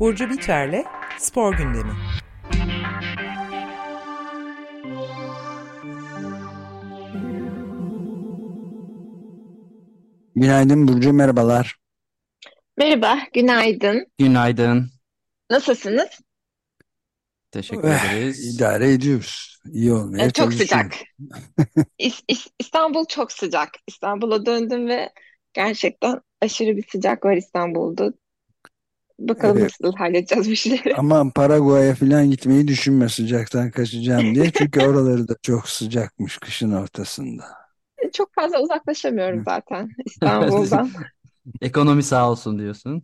Burcu Biterle Spor Gündemi. Günaydın Burcu, merhabalar. Merhaba, günaydın. Günaydın. Nasılsınız? Teşekkür Eh, ederiz. idare ediyoruz. İyi olmaya Ee, çok sıcak. İstanbul çok sıcak. İstanbul'a döndüm ve gerçekten aşırı bir sıcak var İstanbul'da. Bakalım Evet. nasıl halledeceğiz bu işleri. Ama Paraguay'a falan gitmeyi düşünme sıcaktan kaçacağım diye. Çünkü oraları da çok sıcakmış kışın ortasında. Çok fazla uzaklaşamıyorum zaten İstanbul'dan. Ekonomi sağ olsun diyorsun.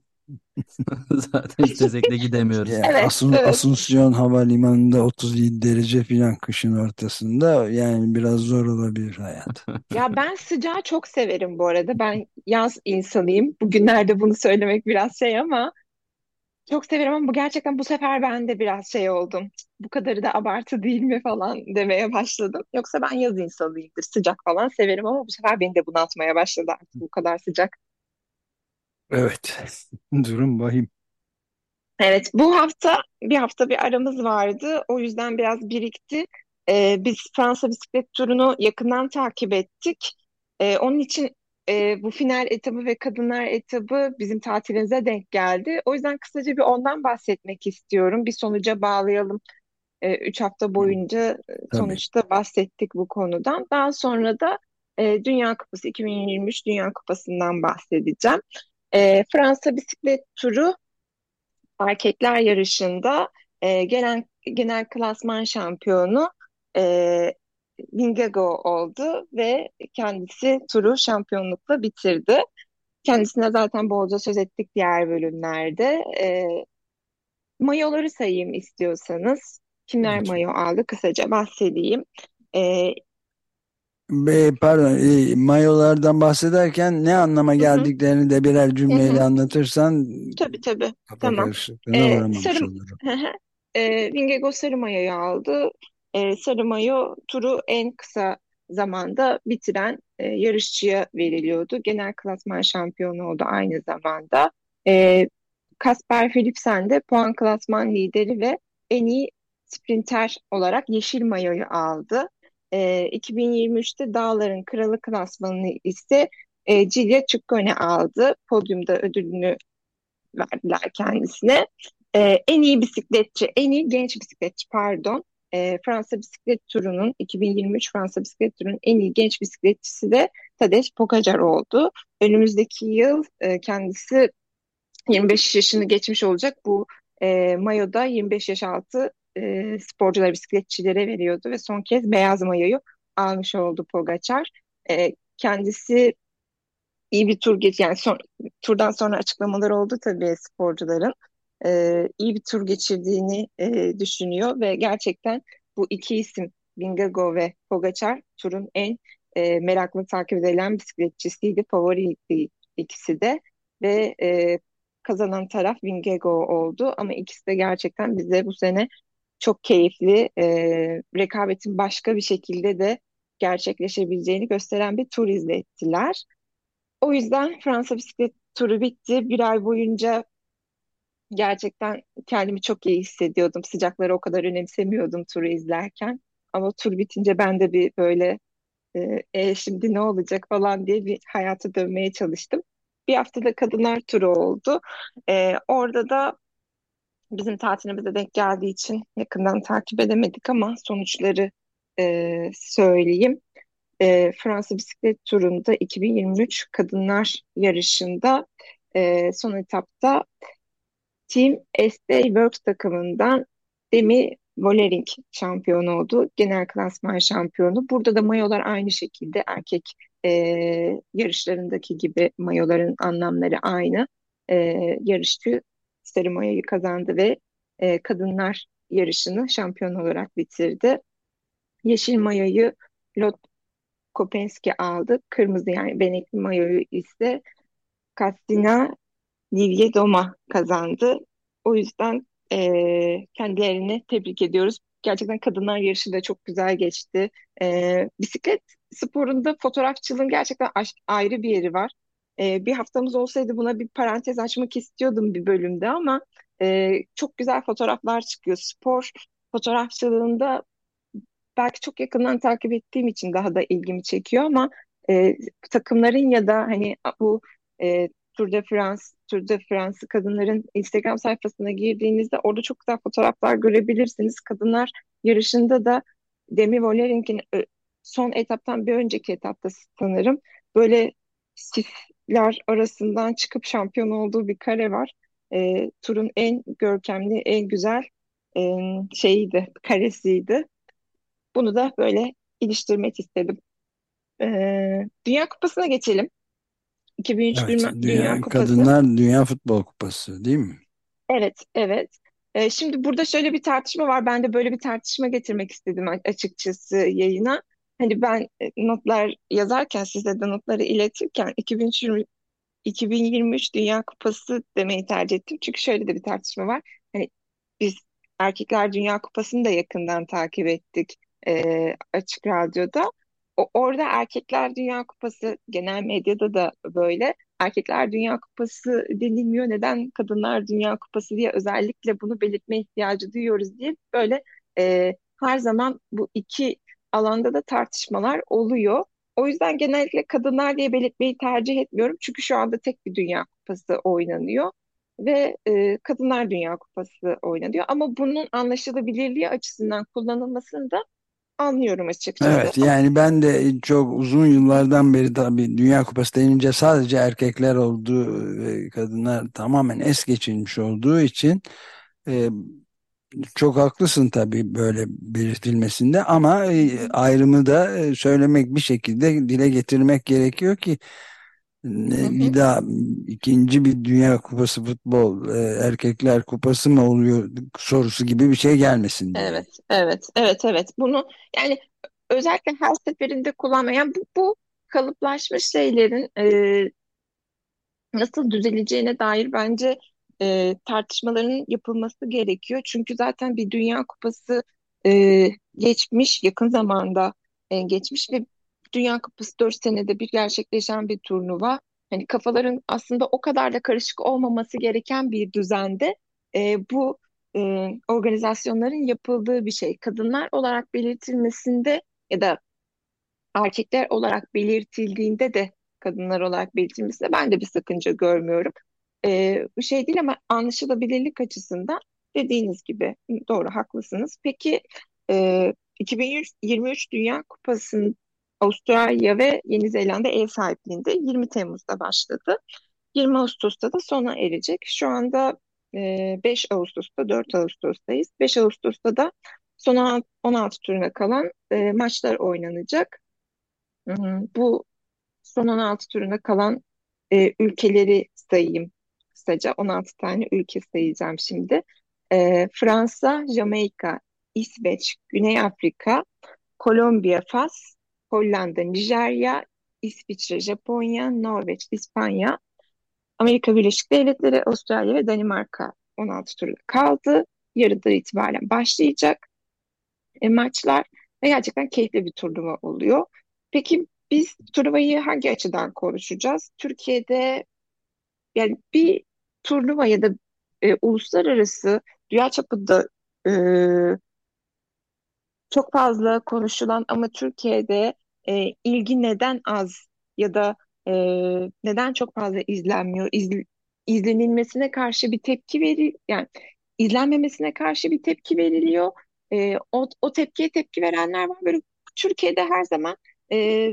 Zaten istesek de gidemiyoruz. Ya Evet, Asun, evet. Asunción Havalimanı'nda 37 derece falan kışın ortasında. Yani biraz zor olabilir hayat. Ya ben sıcağı çok severim bu arada. Ben yaz insanıyım. Bugünlerde bunu söylemek biraz şey ama çok severim ama bu gerçekten bu sefer ben de biraz şey oldum. Bu kadarı da abartı değil mi falan demeye başladım. Yoksa ben yaz insanıyımdır. Sıcak falan severim ama bu sefer beni de bunaltmaya başladı artık bu kadar sıcak. Evet. Durum vahim. Evet, bu hafta bir hafta bir aramız vardı. O yüzden biraz birikti. Ee, biz Fransa bisiklet turunu yakından takip ettik. Ee, onun için e, bu final etabı ve kadınlar etabı bizim tatilimize denk geldi. O yüzden kısaca bir ondan bahsetmek istiyorum. Bir sonuca bağlayalım. Ee, üç hafta boyunca e, Tabii. sonuçta bahsettik bu konudan. Daha sonra da e, Dünya Kupası 2023 Dünya Kupası'ndan bahsedeceğim. Ee, Fransa bisiklet turu erkekler yarışında e, gelen genel klasman şampiyonu e, Vingegaard oldu ve kendisi turu şampiyonlukla bitirdi. Kendisine zaten bolca söz ettik diğer bölümlerde. E, mayoları sayayım istiyorsanız. Kimler Lütfen. mayo aldı? Kısaca bahsedeyim. E, Be, pardon, e, mayolardan bahsederken ne anlama geldiklerini de birer cümleyle anlatırsan Tabii tabii. Tamam. E, uğramamış sarı. E, Vingegaard sarı mayoyu aldı. E, sarı turu en kısa zamanda bitiren e, yarışçıya veriliyordu. Genel klasman şampiyonu oldu aynı zamanda. E, Kasper Philipsen de puan klasman lideri ve en iyi sprinter olarak yeşil mayoyu aldı. E, 2023'te Dağların Kralı klasmanını ise e, Cilya Ciccone aldı. Podyumda ödülünü verdiler kendisine. Ee, en iyi bisikletçi, en iyi genç bisikletçi pardon. Ee, Fransa bisiklet turunun 2023 Fransa bisiklet turunun en iyi genç bisikletçisi de Tadej Pogacar oldu. Önümüzdeki yıl e, kendisi 25 yaşını geçmiş olacak. Bu e, mayoda 25 yaş altı e, sporculara, bisikletçilere veriyordu ve son kez beyaz mayoyu almış oldu Pogacar. E, kendisi iyi bir tur geç yani son, turdan sonra açıklamalar oldu tabii sporcuların. Ee, iyi bir tur geçirdiğini e, düşünüyor ve gerçekten bu iki isim Vingegaard ve Pogacar turun en e, meraklı takip edilen bisikletçisiydi. Favoriydi ikisi de ve e, kazanan taraf Vingegaard oldu ama ikisi de gerçekten bize bu sene çok keyifli e, rekabetin başka bir şekilde de gerçekleşebileceğini gösteren bir tur izlettiler. O yüzden Fransa bisiklet turu bitti. Bir ay boyunca gerçekten kendimi çok iyi hissediyordum. Sıcakları o kadar önemsemiyordum turu izlerken. Ama tur bitince ben de bir böyle e, "E, şimdi ne olacak falan diye bir hayata dönmeye çalıştım. Bir haftada kadınlar turu oldu. E, orada da bizim tatilimize denk geldiği için yakından takip edemedik ama sonuçları e, söyleyeyim. E, Fransa bisiklet turunda 2023 kadınlar yarışında e, son etapta Team Estée Works takımından Demi Vollering şampiyon oldu. Genel klasman şampiyonu. Burada da mayolar aynı şekilde erkek e, yarışlarındaki gibi mayoların anlamları aynı. E, yarışçı sarı mayoyu kazandı ve e, kadınlar yarışını şampiyon olarak bitirdi. Yeşil mayoyu Lot Kopenski aldı. Kırmızı yani benekli mayoyu ise Katina Livie-Doma kazandı. O yüzden eee, kendilerini tebrik ediyoruz. Gerçekten kadınlar yarışı da çok güzel geçti. Eee, bisiklet sporunda fotoğrafçılığın gerçekten ayrı bir yeri var. Eee, bir haftamız olsaydı buna bir parantez açmak istiyordum bir bölümde ama e, çok güzel fotoğraflar çıkıyor. Spor fotoğrafçılığında belki çok yakından takip ettiğim için daha da ilgimi çekiyor ama e, takımların ya da hani bu e, Tour de France, Tour de France kadınların Instagram sayfasına girdiğinizde orada çok güzel fotoğraflar görebilirsiniz. Kadınlar yarışında da Demi Volerink'in e, son etaptan bir önceki etapta sanırım böyle sisler arasından çıkıp şampiyon olduğu bir kare var. E, turun en görkemli, en güzel e, şeyiydi, karesiydi. Bunu da böyle iliştirmek istedim. E, Dünya Kupası'na geçelim. 2003 Evet, Dünya, Dünya Kupası. Kadınlar Dünya Futbol Kupası değil mi? Evet, evet. Ee, şimdi burada şöyle bir tartışma var. Ben de böyle bir tartışma getirmek istedim açıkçası yayına. Hani ben e, notlar yazarken, size de notları iletirken 2020, 2023 Dünya Kupası demeyi tercih ettim. Çünkü şöyle de bir tartışma var. Hani biz Erkekler Dünya Kupası'nı da yakından takip ettik e, Açık Radyo'da. Orada Erkekler Dünya Kupası genel medyada da böyle. Erkekler Dünya Kupası denilmiyor. Neden Kadınlar Dünya Kupası diye özellikle bunu belirtme ihtiyacı duyuyoruz diye böyle e, her zaman bu iki alanda da tartışmalar oluyor. O yüzden genellikle kadınlar diye belirtmeyi tercih etmiyorum. Çünkü şu anda tek bir Dünya Kupası oynanıyor ve e, Kadınlar Dünya Kupası oynanıyor. Ama bunun anlaşılabilirliği açısından kullanılmasını da anlıyorum açıkçası. Evet yani ben de çok uzun yıllardan beri tabii Dünya Kupası denince sadece erkekler olduğu ve kadınlar tamamen es geçilmiş olduğu için e, çok haklısın tabii böyle belirtilmesinde ama e, ayrımı da e, söylemek bir şekilde dile getirmek gerekiyor ki. Bir daha ikinci bir Dünya Kupası futbol e, erkekler kupası mı oluyor sorusu gibi bir şey gelmesin diye. Evet, evet, evet, evet. Bunu yani özellikle her seferinde kullanmayan bu, bu kalıplaşmış şeylerin e, nasıl düzeleceğine dair bence e, tartışmaların yapılması gerekiyor. Çünkü zaten bir Dünya Kupası e, geçmiş, yakın zamanda e, geçmiş ve Dünya Kupası 4 senede bir gerçekleşen bir turnuva. Hani kafaların aslında o kadar da karışık olmaması gereken bir düzende e, bu e, organizasyonların yapıldığı bir şey. Kadınlar olarak belirtilmesinde ya da erkekler olarak belirtildiğinde de kadınlar olarak belirtilmesinde ben de bir sakınca görmüyorum. Ee, şey değil ama anlaşılabilirlik açısından dediğiniz gibi doğru haklısınız. Peki e, 2023 Dünya Kupası'nın Avustralya ve Yeni Zelanda ev sahipliğinde 20 Temmuz'da başladı. 20 Ağustos'ta da sona erecek. Şu anda e, 5 Ağustos'ta 4 Ağustos'tayız. 5 Ağustos'ta da son 16 turuna kalan e, maçlar oynanacak. Bu son 16 turuna kalan e, ülkeleri sayayım kısaca. 16 tane ülke sayacağım şimdi. E, Fransa, Jamaika, İsveç, Güney Afrika, Kolombiya, Fas, Hollanda, Nijerya, İsviçre, Japonya, Norveç, İspanya, Amerika Birleşik Devletleri, Avustralya ve Danimarka 16 turda kaldı. Yarıdan itibaren başlayacak e, maçlar ve gerçekten keyifli bir turnuva oluyor. Peki biz turnuvayı hangi açıdan konuşacağız? Türkiye'de yani bir turnuva ya da e, uluslararası dünya çapında e, çok fazla konuşulan ama Türkiye'de e, ilgi neden az ya da e, neden çok fazla izlenmiyor? İzl- izlenilmesine karşı bir tepki veri yani izlenmemesine karşı bir tepki veriliyor. E, o, o tepkiye tepki verenler var. Böyle Türkiye'de her zaman e,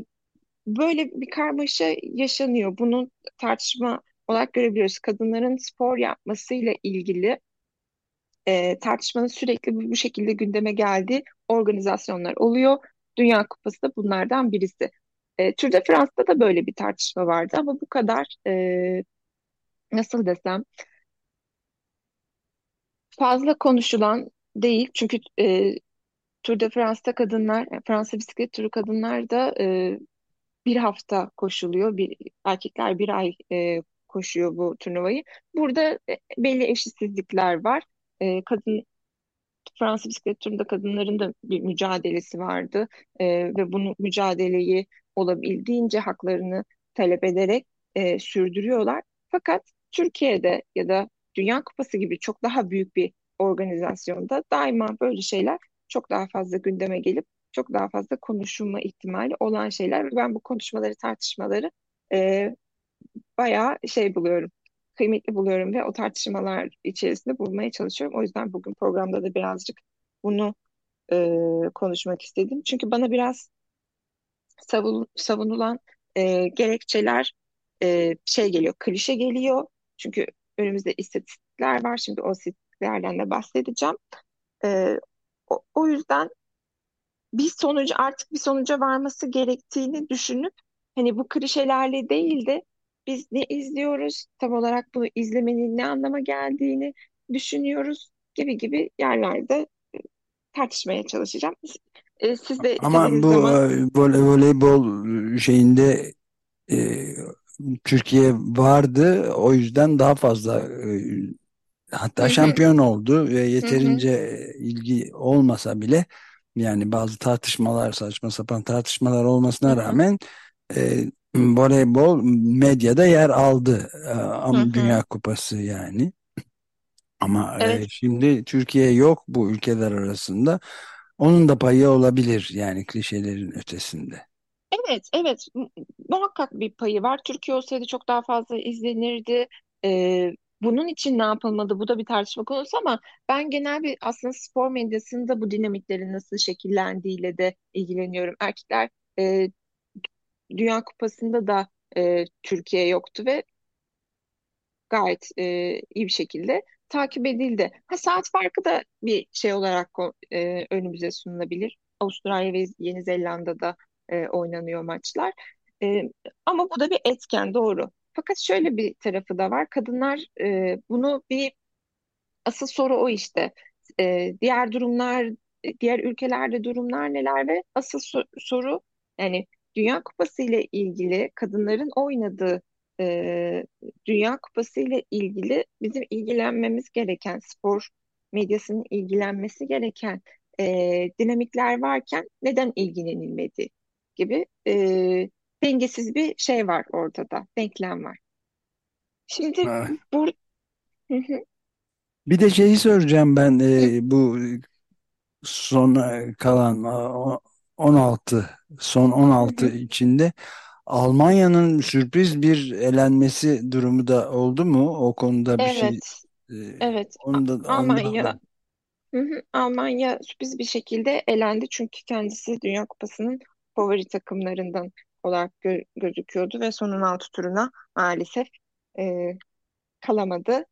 böyle bir karmaşa yaşanıyor. Bunu tartışma olarak görebiliyoruz. Kadınların spor yapmasıyla ilgili e, tartışmanın sürekli bu, bu şekilde gündeme geldiği organizasyonlar oluyor. Dünya Kupası da bunlardan birisi. E, Tour de France'da da böyle bir tartışma vardı ama bu kadar e, nasıl desem fazla konuşulan değil. Çünkü e, Tour de France'da kadınlar, Fransa bisiklet turu kadınlar da e, bir hafta koşuluyor. Bir, erkekler bir ay e, koşuyor bu turnuvayı. Burada e, belli eşitsizlikler var. E, kadın Fransa bisiklet turunda kadınların da bir mücadelesi vardı E, ve bunu mücadeleyi olabildiğince haklarını talep ederek e, sürdürüyorlar. Fakat Türkiye'de ya da Dünya Kupası gibi çok daha büyük bir organizasyonda daima böyle şeyler çok daha fazla gündeme gelip çok daha fazla konuşulma ihtimali olan şeyler ve ben bu konuşmaları, tartışmaları e, bayağı şey buluyorum, kıymetli buluyorum ve o tartışmalar içerisinde bulmaya çalışıyorum. O yüzden bugün programda da birazcık bunu e, konuşmak istedim. Çünkü bana biraz savun, savunulan e, gerekçeler e, şey geliyor, klişe geliyor. Çünkü önümüzde istatistikler var. Şimdi o istatistiklerden de bahsedeceğim. E, o, o yüzden bir sonucu artık bir sonuca varması gerektiğini düşünüp hani bu klişelerle değil de biz ne izliyoruz tam olarak bunu izlemenin ne anlama geldiğini düşünüyoruz gibi gibi yerlerde e, tartışmaya çalışacağım. E, Siz de Ama bu zaman e, vole- voleybol şeyinde e, Türkiye vardı. O yüzden daha fazla e, hatta hı hı, şampiyon oldu ve hı hı, yeterince ilgi olmasa bile yani bazı tartışmalar saçma sapan tartışmalar hı olmasına hı, rağmen e, voleybol medyada yer aldı. E, hı am- Dünya. Kupası yani. Ama e, Evet, şimdi Türkiye yok bu ülkeler arasında. Onun da payı olabilir yani klişelerin ötesinde. evet, evet. Mu- Muhakkak bir payı var. Türkiye olsaydı çok daha fazla izlenirdi. Ee, bunun için ne yapılmalı? Bu da bir tartışma konusu ama ben genel bir aslında spor medyasında bu dinamiklerin nasıl şekillendiğiyle de ilgileniyorum. Erkekler e, Dünya Kupası'nda da e, Türkiye yoktu ve gayet e, iyi bir şekilde takip edildi. Ha, saat farkı da bir şey olarak e, önümüze sunulabilir. Avustralya ve Yeni Zelanda'da e, oynanıyor maçlar. E, ama bu da bir etken doğru. Fakat şöyle bir tarafı da var. Kadınlar e, bunu bir Asıl soru o işte. Ee, diğer durumlar, diğer ülkelerde durumlar neler ve asıl so- soru yani Dünya Kupası ile ilgili kadınların oynadığı e, Dünya Kupası ile ilgili bizim ilgilenmemiz gereken spor medyasının ilgilenmesi gereken e, dinamikler varken neden ilgilenilmedi gibi e, dengesiz bir şey var ortada, denklem var. Şimdi Evet. bu Bir de şeyi soracağım ben e, bu son kalan 16 son hı 16 hı. içinde Almanya'nın sürpriz bir elenmesi durumu da oldu mu? O konuda bir şey Evet, e, evet. Onu da Almanya, hı hı, Almanya sürpriz bir şekilde elendi çünkü kendisi Dünya Kupası'nın favori takımlarından olarak gö- gözüküyordu ve son 16 turuna maalesef e, kalamadı.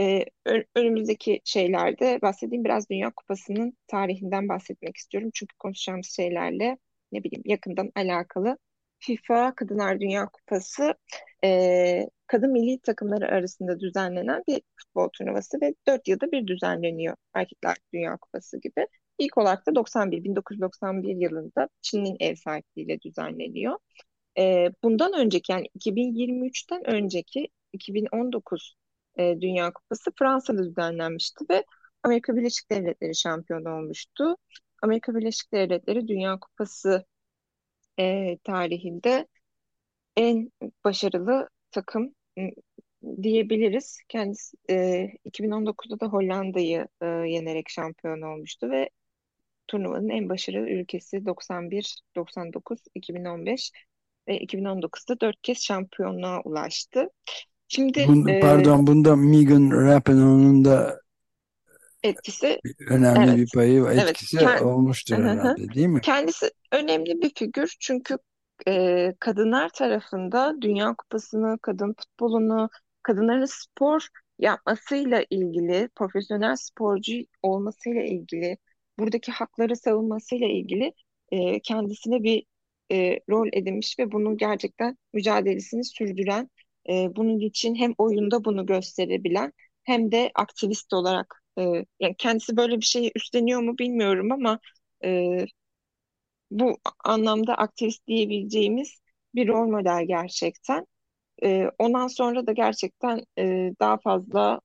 E, önümüzdeki şeylerde bahsedeyim biraz Dünya Kupası'nın tarihinden bahsetmek istiyorum çünkü konuşacağımız şeylerle ne bileyim yakından alakalı. FIFA Kadınlar Dünya Kupası e, kadın milli takımları arasında düzenlenen bir futbol turnuvası ve 4 yılda bir düzenleniyor Erkekler Dünya Kupası gibi. İlk olarak da 91, 1991 yılında Çin'in ev sahipliğiyle düzenleniyor. E, bundan önceki yani 2023'ten önceki 2019 e, Dünya Kupası Fransa'da düzenlenmişti ve Amerika Birleşik Devletleri şampiyon olmuştu. Amerika Birleşik Devletleri Dünya Kupası e, tarihinde en başarılı takım m, diyebiliriz. Kendisi e, 2019'da da Hollanda'yı e, yenerek şampiyon olmuştu ve turnuvanın en başarılı ülkesi 91, 99, 2015 ve 2019'da dört kez şampiyonluğa ulaştı. Şimdi Bun- e, pardon bunda Megan Rapinoe'nun da etkisi önemli bir evet payı evet etkisi Ken- olmuştur herhalde değil mi? kendisi önemli bir figür çünkü e, kadınlar tarafında Dünya Kupası'nı, kadın futbolunu, kadınların spor yapmasıyla ilgili, profesyonel sporcu olmasıyla ilgili, buradaki hakları savunmasıyla ilgili e, kendisine bir e, rol edinmiş ve bunun gerçekten mücadelesini sürdüren, e, bunun için hem oyunda bunu gösterebilen hem de aktivist olarak, e, yani kendisi böyle bir şeyi üstleniyor mu bilmiyorum ama e, bu anlamda aktivist diyebileceğimiz bir rol model gerçekten. Ee, ondan sonra da gerçekten e, daha fazla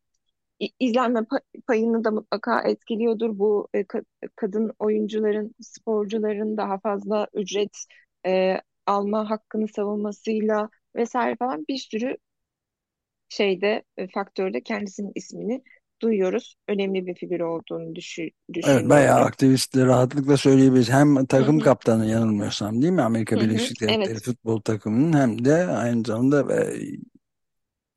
izlenme pa- payını da mutlaka etkiliyordur. Bu e, ka- kadın oyuncuların, sporcuların daha fazla ücret e, alma hakkını savunmasıyla vesaire falan bir sürü şeyde e, faktörde kendisinin ismini duyuyoruz. Önemli bir figür olduğunu düşü- Evet bayağı düşünüyorum. aktivistleri rahatlıkla söyleyebiliriz. Hem Hı takım hı, kaptanı yanılmıyorsam değil mi? Amerika hı hı, Birleşik Devletleri evet. futbol takımının hem de aynı zamanda e,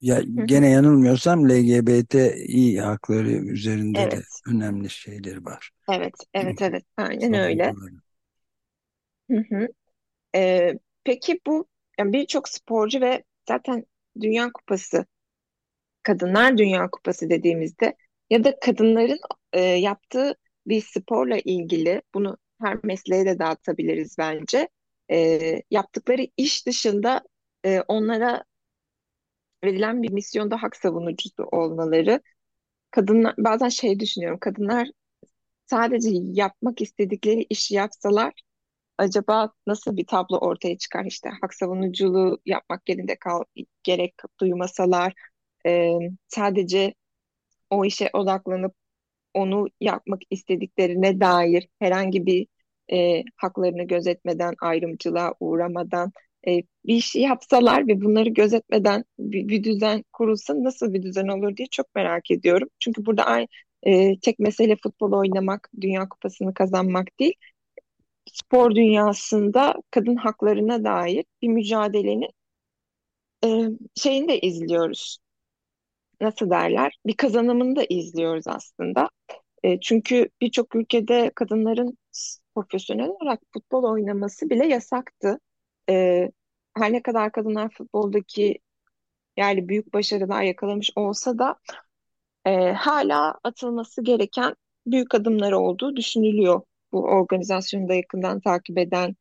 ya Hı hı, gene yanılmıyorsam LGBTİ hakları üzerinde de evet. önemli şeyleri var. Evet, evet, evet. Aynen öyle. Hı hı. Ee, peki bu yani birçok sporcu ve zaten Dünya Kupası, Kadınlar Dünya Kupası dediğimizde ya da kadınların e, yaptığı bir sporla ilgili bunu her mesleğe de dağıtabiliriz bence. Ee, yaptıkları iş dışında e, onlara verilen bir misyonda hak savunucusu olmaları. Kadınlar bazen şey düşünüyorum. Kadınlar sadece yapmak istedikleri işi yapsalar acaba nasıl bir tablo ortaya çıkar işte hak savunuculuğu yapmak yerinde kal gerek duymasalar e, sadece o işe odaklanıp onu yapmak istediklerine dair herhangi bir e, haklarını gözetmeden ayrımcılığa uğramadan e, bir işi yapsalar ve bunları gözetmeden bir, bir düzen kurulsa nasıl bir düzen olur diye çok merak ediyorum. Çünkü burada ay, e, tek mesele futbol oynamak, Dünya Kupası'nı kazanmak değil spor dünyasında kadın haklarına dair bir mücadelenin e, şeyini de izliyoruz. Nasıl derler? Bir kazanımını da izliyoruz aslında. E, çünkü birçok ülkede kadınların profesyonel olarak futbol oynaması bile yasaktı. E, her ne kadar kadınlar futboldaki yani büyük başarılar yakalamış olsa da e, hala atılması gereken büyük adımlar olduğu düşünülüyor. Bu organizasyonu da yakından takip eden,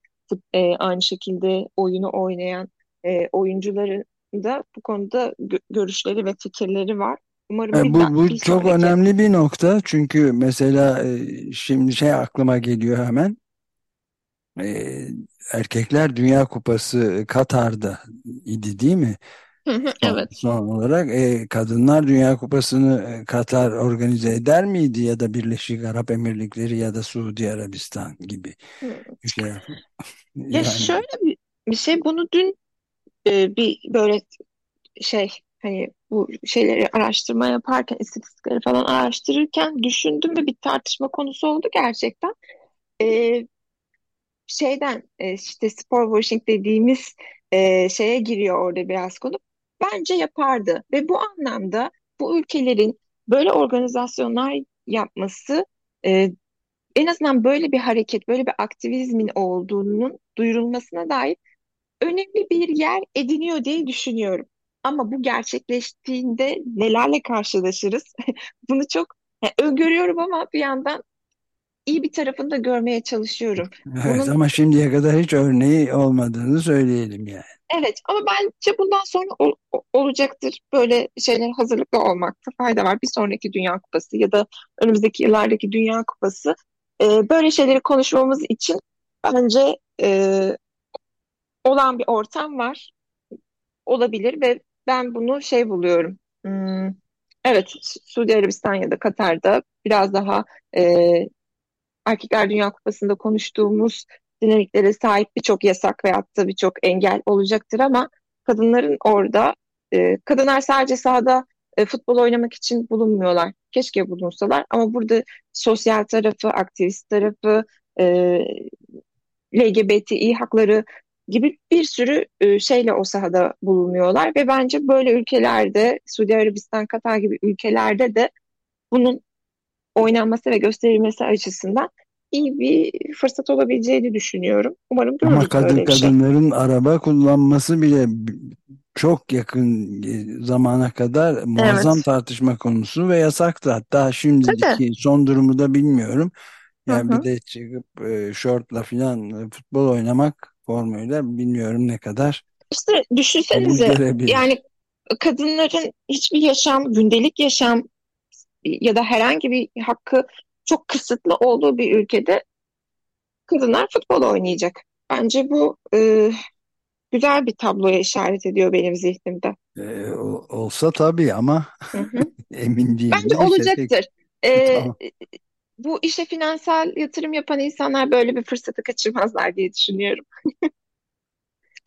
e, aynı şekilde oyunu oynayan e, oyuncuların da bu konuda gö- görüşleri ve fikirleri var. Umarım E, bu, bu çok sonraki önemli bir nokta çünkü mesela e, şimdi şey aklıma geliyor hemen E, Erkekler Dünya Kupası Katar'da idi değil mi? Hı hı, Son, evet. son olarak e, Kadınlar Dünya Kupası'nı e, Katar organize eder miydi ya da Birleşik Arap Emirlikleri ya da Suudi Arabistan gibi Hı. ülkeler Ya yani şöyle bir, bir şey bunu dün e, bir böyle şey hani bu şeyleri araştırma yaparken istatistikleri falan araştırırken düşündüm ve bir tartışma konusu oldu gerçekten. E, şeyden e, işte spor washing dediğimiz e, şeye giriyor orada biraz konu. Bence yapardı ve bu anlamda bu ülkelerin böyle organizasyonlar yapması e, en azından böyle bir hareket, böyle bir aktivizmin olduğunun duyurulmasına dair önemli bir yer ediniyor diye düşünüyorum. Ama bu gerçekleştiğinde nelerle karşılaşırız? Bunu çok yani öngörüyorum ama bir yandan iyi bir tarafını da görmeye çalışıyorum. evet Bunun ama şimdiye kadar hiç örneği olmadığını söyleyelim yani. evet ama bence bundan sonra ol- olacaktır. Böyle şeyler hazırlıklı olmakta fayda var. Bir sonraki Dünya Kupası ya da önümüzdeki yıllardaki Dünya Kupası e, böyle şeyleri konuşmamız için bence e, olan bir ortam var. olabilir ve ben bunu şey buluyorum. Hmm, evet, Su- Suudi Arabistan ya da Katar'da biraz daha e, Erkekler Dünya Kupası'nda konuştuğumuz dinamiklere sahip birçok yasak veyahut da birçok engel olacaktır ama kadınların orada e, kadınlar sadece sahada e, futbol oynamak için bulunmuyorlar. Keşke bulunsalar ama burada sosyal tarafı, aktivist tarafı, e, LGBTİ hakları gibi bir sürü e, şeyle o sahada bulunuyorlar ve bence böyle ülkelerde Suudi Arabistan, Katar gibi ülkelerde de bunun oynanması ve gösterilmesi açısından iyi bir fırsat olabileceğini düşünüyorum. Umarım Ama görürüz kadın böyle bir şey. kadınların araba kullanması bile çok yakın e, zamana kadar muazzam Evet. tartışma konusu ve yasaktı. Hatta Tabii. şimdiki son durumu da bilmiyorum. Hı Yani bir hı. de çıkıp e, şortla filan e, futbol oynamak formuyla bilmiyorum ne kadar İşte düşünsenize yani kadınların hiçbir yaşam, gündelik yaşam ya da herhangi bir hakkı çok kısıtlı olduğu bir ülkede kadınlar futbol oynayacak. Bence bu e, güzel bir tabloya işaret ediyor benim zihnimde. E, o- olsa tabii ama Hı hı. emin değilim. Bence peki olacaktır. E, tamam. bu işe finansal yatırım yapan insanlar böyle bir fırsatı kaçırmazlar diye düşünüyorum.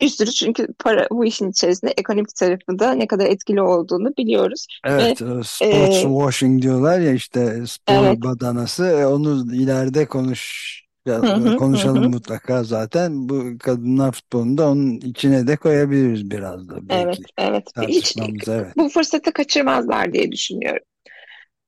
Bir sürü çünkü para bu işin içerisinde ekonomik tarafı da ne kadar etkili olduğunu biliyoruz. Evet, Ve e, sports washing diyorlar ya işte spor evet. badanası. E, Onu ileride konuş konuşalım mutlaka zaten. Bu kadınlar futbolunda onun içine de koyabiliriz biraz da Evet, belki evet. Hiç tartışmamız. Evet. bu fırsatı kaçırmazlar diye düşünüyorum.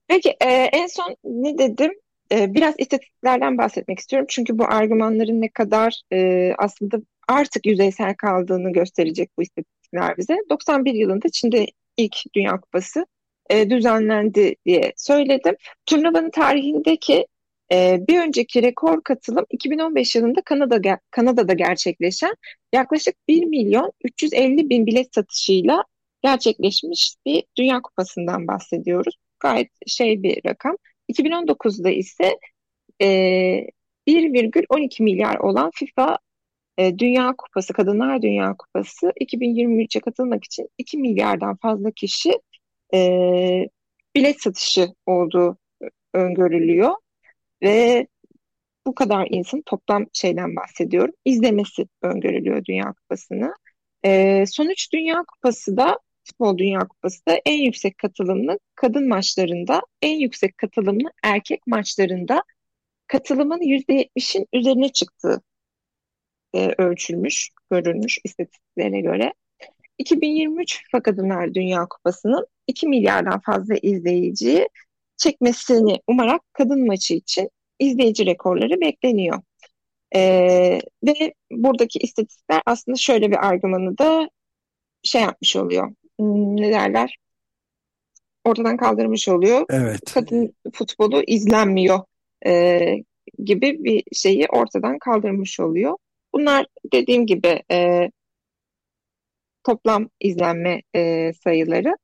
Peki e, en son ne dedim? E, biraz istatistiklerden bahsetmek istiyorum. Çünkü bu argümanların ne kadar e, aslında artık yüzeysel kaldığını gösterecek bu istatistikler bize. 91 yılında Çin'de ilk Dünya Kupası e, düzenlendi diye söyledim. Turnuvanın tarihindeki e, bir önceki rekor katılım 2015 yılında Kanada Kanada'da gerçekleşen yaklaşık 1 milyon 350 bin bilet satışıyla gerçekleşmiş bir Dünya Kupası'ndan bahsediyoruz. Gayet şey bir rakam. 2019'da ise e, 1,12 milyar olan FIFA e, Dünya Kupası, Kadınlar Dünya Kupası 2023'e katılmak için 2 milyardan fazla kişi e, bilet satışı olduğu öngörülüyor ve bu kadar insan toplam şeyden bahsediyorum. izlemesi öngörülüyor Dünya Kupası'nı. E, sonuç Dünya Kupası da Futbol Dünya Kupası da en yüksek katılımlı kadın maçlarında, en yüksek katılımlı erkek maçlarında katılımın %70'in üzerine çıktığı e, ölçülmüş, görülmüş istatistiklere göre. 2023 FIFA Kadınlar Dünya Kupası'nın 2 milyardan fazla izleyiciyi çekmesini umarak kadın maçı için izleyici rekorları bekleniyor. Ee, ve buradaki istatistikler aslında şöyle bir argümanı da şey yapmış oluyor. Hmm, ne derler? Ortadan kaldırmış oluyor. Evet. Kadın futbolu izlenmiyor e, gibi bir şeyi ortadan kaldırmış oluyor. Bunlar dediğim gibi e, toplam izlenme e, sayıları.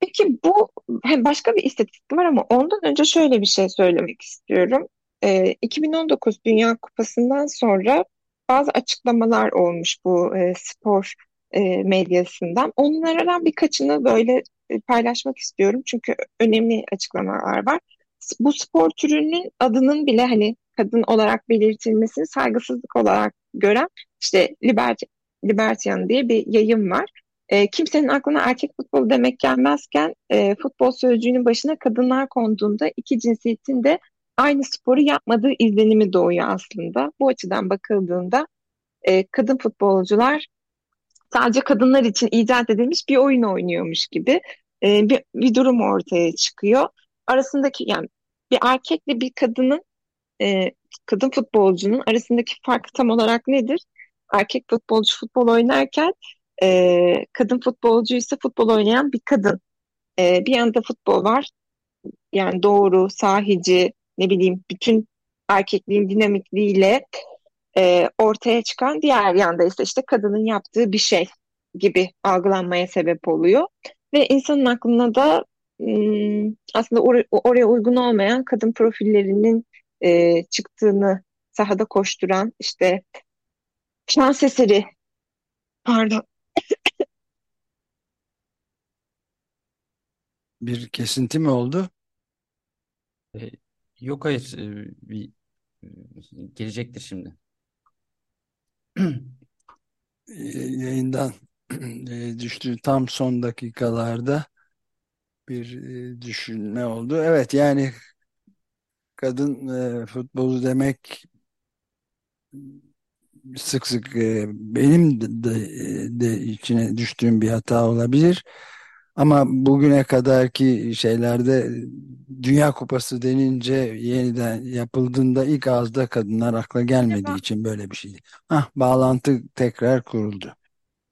Peki bu hem başka bir istatistik var ama ondan önce şöyle bir şey söylemek istiyorum. E, 2019 Dünya Kupası'ndan sonra bazı açıklamalar olmuş bu e, spor e, medyasından. Onlardan birkaçını böyle e, paylaşmak istiyorum çünkü önemli açıklamalar var. Bu spor türünün adının bile hani kadın olarak belirtilmesini saygısızlık olarak gören işte Libert Libertian diye bir yayın var. E, kimsenin aklına erkek futbolu demek gelmezken e, futbol sözcüğünün başına kadınlar konduğunda iki cinsiyetin de aynı sporu yapmadığı izlenimi doğuyor aslında. Bu açıdan bakıldığında e, kadın futbolcular sadece kadınlar için icat edilmiş bir oyun oynuyormuş gibi e, bir, bir durum ortaya çıkıyor. Arasındaki yani bir erkekle bir kadının e, kadın futbolcunun arasındaki fark tam olarak nedir? Erkek futbolcu futbol oynarken e, kadın futbolcu ise futbol oynayan bir kadın. E, bir yanda futbol var. Yani doğru, sahici, ne bileyim bütün erkekliğin dinamikliğiyle e, ortaya çıkan diğer yanda ise işte kadının yaptığı bir şey gibi algılanmaya sebep oluyor. Ve insanın aklına da ım, aslında or oraya uygun olmayan kadın profillerinin e, çıktığını sahada koşturan işte şans eseri pardon Bir kesinti mi oldu? E, yok hayır e, bir e, gelecektir şimdi. E, Yayından e, düştü tam son dakikalarda bir e, düşünme oldu. Evet yani kadın e, futbolu demek sık sık e, benim de, de, içine düştüğüm bir hata olabilir. Ama bugüne kadarki şeylerde Dünya Kupası denince yeniden yapıldığında ilk ağızda kadınlar akla gelmediği için böyle bir şeydi. Ah bağlantı tekrar kuruldu.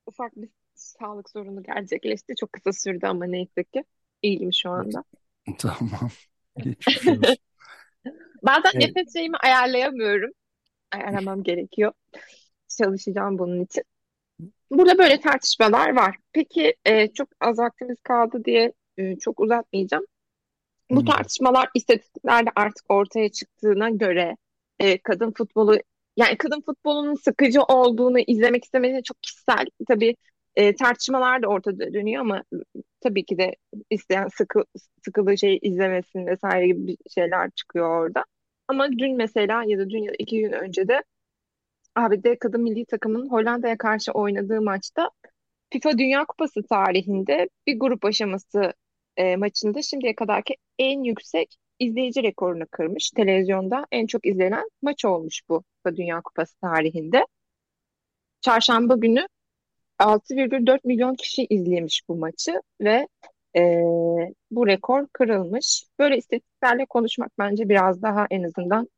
ufak bir sağlık sorunu gerçekleşti. Çok kısa sürdü ama neyse ki iyiyim şu anda. Tamam. Geçmiş olsun. Bazen Evet. nefes şeyimi ayarlayamıyorum. Ayarlamam gerekiyor. Çalışacağım bunun için. Burada böyle tartışmalar var. Peki e, çok az vaktimiz kaldı diye e, çok uzatmayacağım. Bu Hmm. tartışmalar istatistiklerde artık ortaya çıktığına göre e, kadın futbolu yani kadın futbolunun sıkıcı olduğunu izlemek istemediğini çok kişisel tabii e, tartışmalar da ortada dönüyor ama tabii ki de isteyen sıkı, sıkıldığı şeyi izlemesin vesaire gibi şeyler çıkıyor orada. Ama dün mesela ya da dün ya da iki gün önce de ABD kadın milli takımının Hollanda'ya karşı oynadığı maçta FIFA Dünya Kupası tarihinde bir grup aşaması e, maçında şimdiye kadarki en yüksek izleyici rekorunu kırmış. Televizyonda en çok izlenen maç olmuş bu FIFA Dünya Kupası tarihinde. Çarşamba günü 6,4 milyon kişi izlemiş bu maçı ve e, bu rekor kırılmış. Böyle istatistiklerle konuşmak bence biraz daha en azından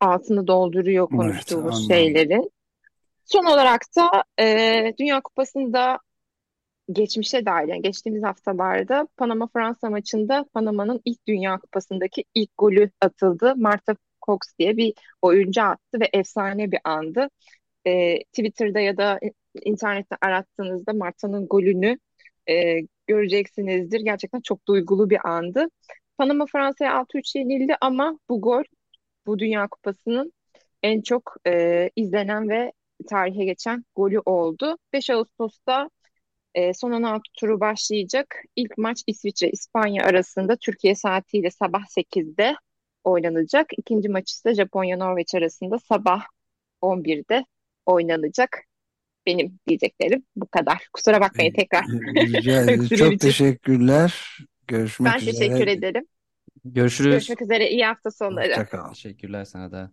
altını dolduruyor Evet, konuştuğumuz anladım. şeylerin. Son olarak da e, Dünya Kupası'nda geçmişe dair yani geçtiğimiz haftalarda Panama Fransa maçında Panama'nın ilk Dünya Kupası'ndaki ilk golü atıldı. Marta Cox diye bir oyuncu attı ve efsane bir andı. E, Twitter'da ya da internette arattığınızda Marta'nın golünü e, göreceksinizdir. Gerçekten çok duygulu bir andı. Panama Fransa'ya 6-3 yenildi ama bu gol bu Dünya Kupası'nın en çok e, izlenen ve tarihe geçen golü oldu. 5 Ağustos'ta e, son 16 turu başlayacak. İlk maç İsviçre-İspanya arasında Türkiye saatiyle sabah 8'de oynanacak. İkinci maç ise Japonya-Norveç arasında sabah 11'de oynanacak. Benim diyeceklerim bu kadar. Kusura bakmayın tekrar. Rica Çok teşekkürler. Görüşmek Ben üzere. teşekkür ederim. Görüşürüz. Görüşmek üzere. İyi hafta sonları. Hoşça kal. Teşekkürler sana da.